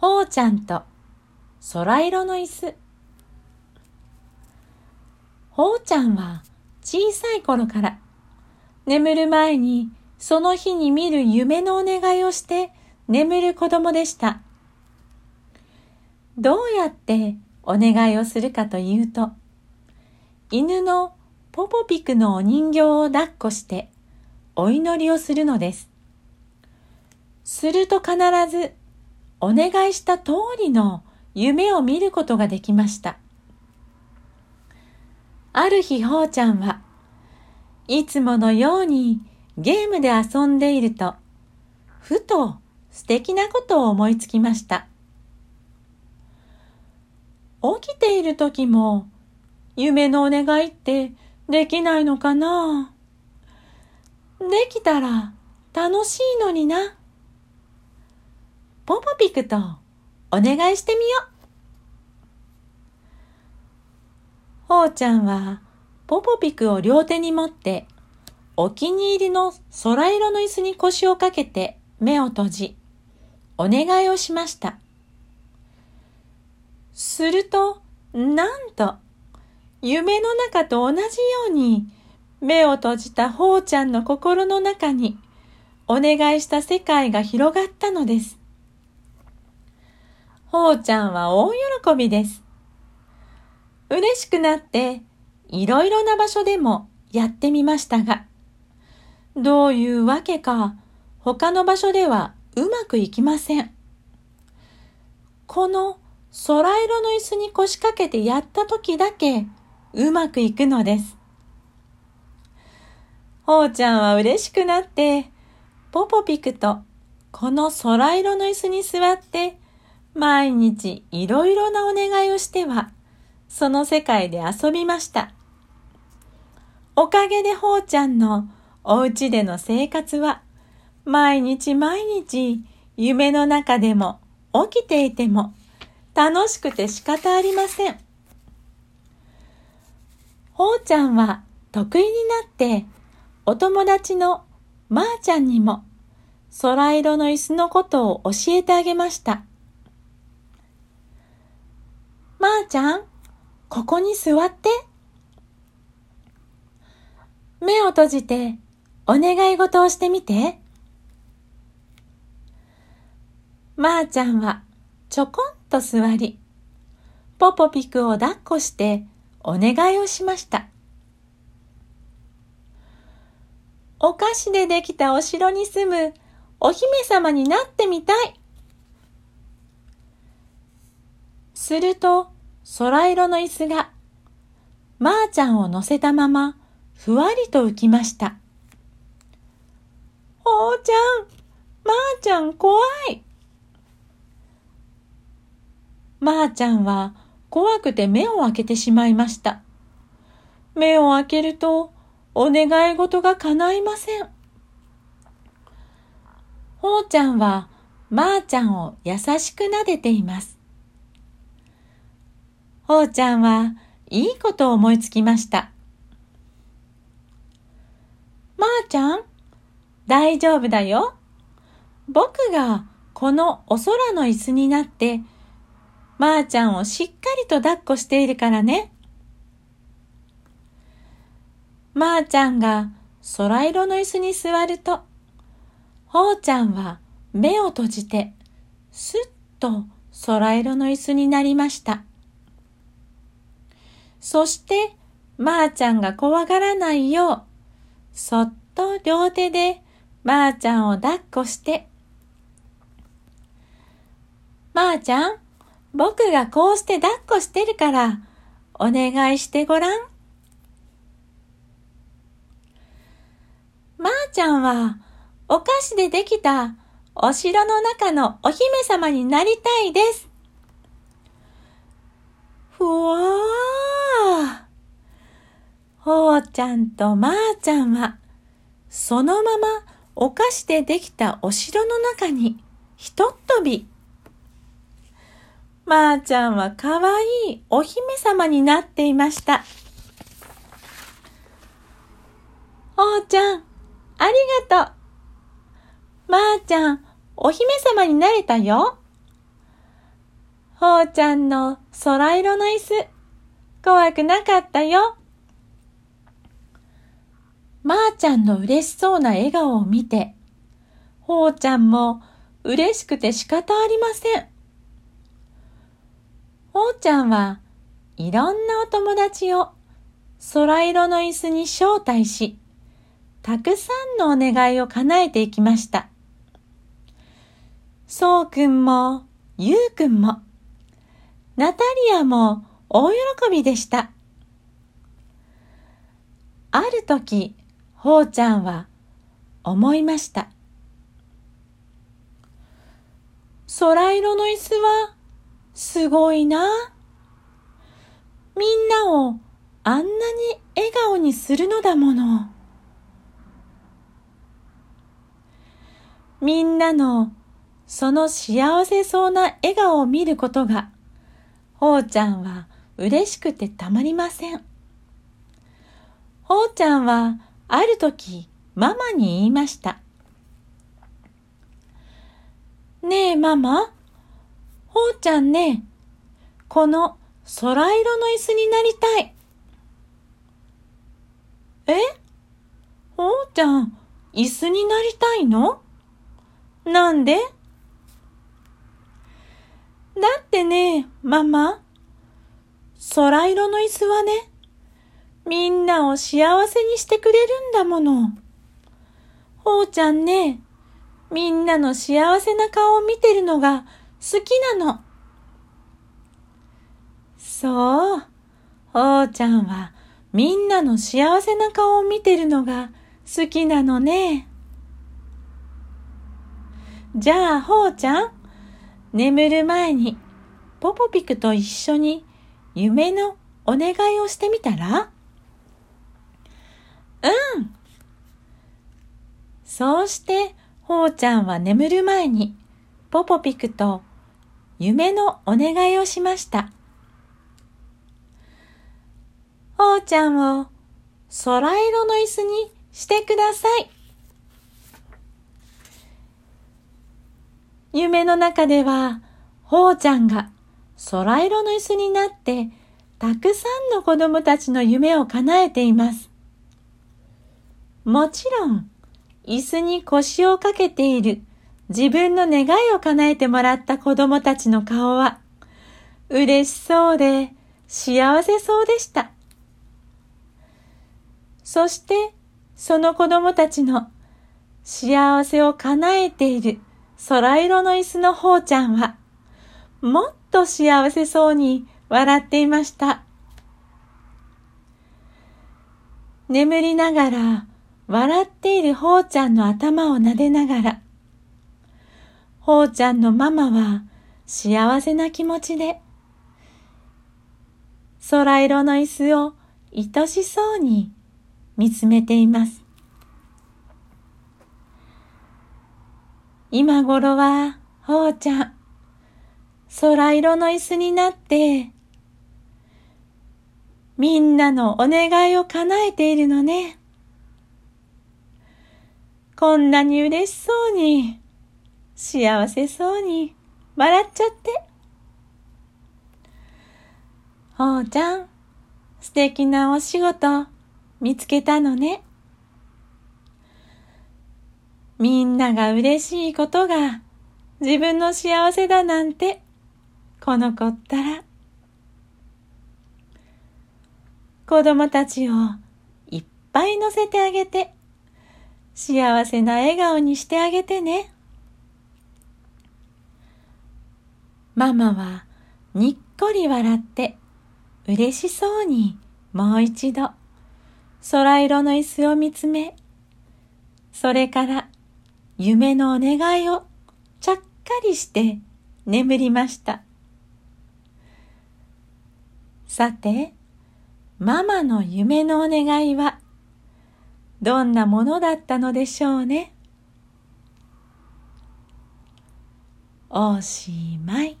ほうちゃんと空色の椅子。ほうちゃんは小さい頃から眠る前にその日に見る夢のお願いをして眠る子供でした。どうやってお願いをするかというと、犬のポポピクのお人形を抱っこしてお祈りをするのです。すると必ずお願いした通りの夢を見ることができました。ある日、ほうちゃんはいつものようにゲームで遊んでいると、ふと素敵なことを思いつきました。起きている時も夢のお願いってできないのかな？できたら楽しいのにな。ポポピクとお願いしてみよう。ほうちゃんはポポピクを両手に持ってお気に入りの空色の椅子に腰をかけて目を閉じお願いをしました。すると、なんと、夢の中と同じように目を閉じたほうちゃんの心の中にお願いした世界が広がったのです。ほうちゃんは大喜びです。嬉しくなって、いろいろな場所でもやってみましたが、どういうわけか、他の場所ではうまくいきません。この空色の椅子に腰掛けてやった時だけうまくいくのです。ほうちゃんは嬉しくなって、ポポピクとこの空色の椅子に座って毎日いろいろなお願いをしては、その世界で遊びました。おかげでほうちゃんのお家での生活は、毎日毎日夢の中でも起きていても楽しくて仕方ありません。ほうちゃんは得意になってお友達のまーちゃんにも空色の椅子のことを教えてあげました。まーちゃん、ここに座って。目を閉じてお願い事をしてみて。まーちゃんはちょこんと座り、ポポピクを抱っこしてお願いをしました。お菓子でできたお城に住むお姫様になってみたい。すると、空色の椅子が、まーちゃんを乗せたまま、ふわりと浮きました。おーちゃん、まーちゃん怖い。まーちゃんは怖くて目を開けてしまいました。目を開けると、お願い事が叶いません。ほうちゃんは、まーちゃんを優しく撫でています。ほうちゃんはいいことを思いつきました。まーちゃん、大丈夫だよ。僕がこのお空の椅子になって、まーちゃんをしっかりと抱っこしているからね。まーちゃんが空色の椅子に座ると、ほうちゃんは目を閉じて、すっと空色の椅子になりました。そして、まーちゃんが怖がらないよう、そっと両手でまーちゃんを抱っこして、まーちゃん、僕がこうして抱っこしてるから、お願いしてごらん。まーちゃんは、お菓子でできたお城の中のお姫様になりたいです。ふわー。ほうちゃんとまーちゃんは、そのままお菓子でできたお城の中にひとっ飛び。まーちゃんはかわいいお姫様になっていました。ほうちゃん、ありがとう。まーちゃん、お姫様になれたよ。ほうちゃんの空色の椅子、怖くなかったよ。まー、ちゃんの嬉しそうな笑顔を見て、ほうちゃんも嬉しくて仕方ありません。ほうちゃんはいろんなお友達を空色の椅子に招待し、たくさんのお願いを叶えていきました。そうくんも、ゆうくんも、ナタリアも大喜びでした。ある時、ほうちゃんは思いました。空色の椅子はすごいな。みんなをあんなに笑顔にするのだもの。みんなのその幸せそうな笑顔を見ることが、ほうちゃんは嬉しくてたまりません。ほうちゃんはある時ママに言いました。ねえママ、ほうちゃんね、この空色の椅子になりたい。え？ほうちゃん、椅子になりたいの？なんで？だってね、ママ、空色の椅子はね、みんなを幸せにしてくれるんだもの。ほうちゃんね、みんなの幸せな顔を見てるのが好きなの。そう。ほうちゃんはみんなの幸せな顔を見てるのが好きなのね。じゃあ、ほうちゃん、眠る前にポポピクと一緒に夢のお願いをしてみたら？うん。そうして、ほうちゃんは眠る前にポポピクと夢のお願いをしました。ほうちゃんを空色の椅子にしてください。夢の中では、ほうちゃんが空色の椅子になって、たくさんの子供たちの夢を叶えています。もちろん、椅子に腰をかけている自分の願いを叶えてもらった子供たちの顔は、嬉しそうで幸せそうでした。そして、その子供たちの幸せを叶えている空色の椅子のほうちゃんは、もっと幸せそうに笑っていました。眠りながら笑っているほうちゃんの頭を撫でながら、ほうちゃんのママは幸せな気持ちで、空色の椅子を愛しそうに見つめています。今頃は、ほうちゃん、空色の椅子になって、みんなのお願いを叶えているのね。こんなに嬉しそうに、幸せそうに、笑っちゃって。ほうちゃん、素敵なお仕事、見つけたのね。みんなが嬉しいことが自分の幸せだなんて、この子ったら。子供たちをいっぱい乗せてあげて、幸せな笑顔にしてあげてね。ママはにっこり笑って嬉しそうにもう一度空色の椅子を見つめ、それから夢のお願いをちゃっかりして眠りました。さて、ママの夢のお願いはどんなものだったのでしょうね？おしまい。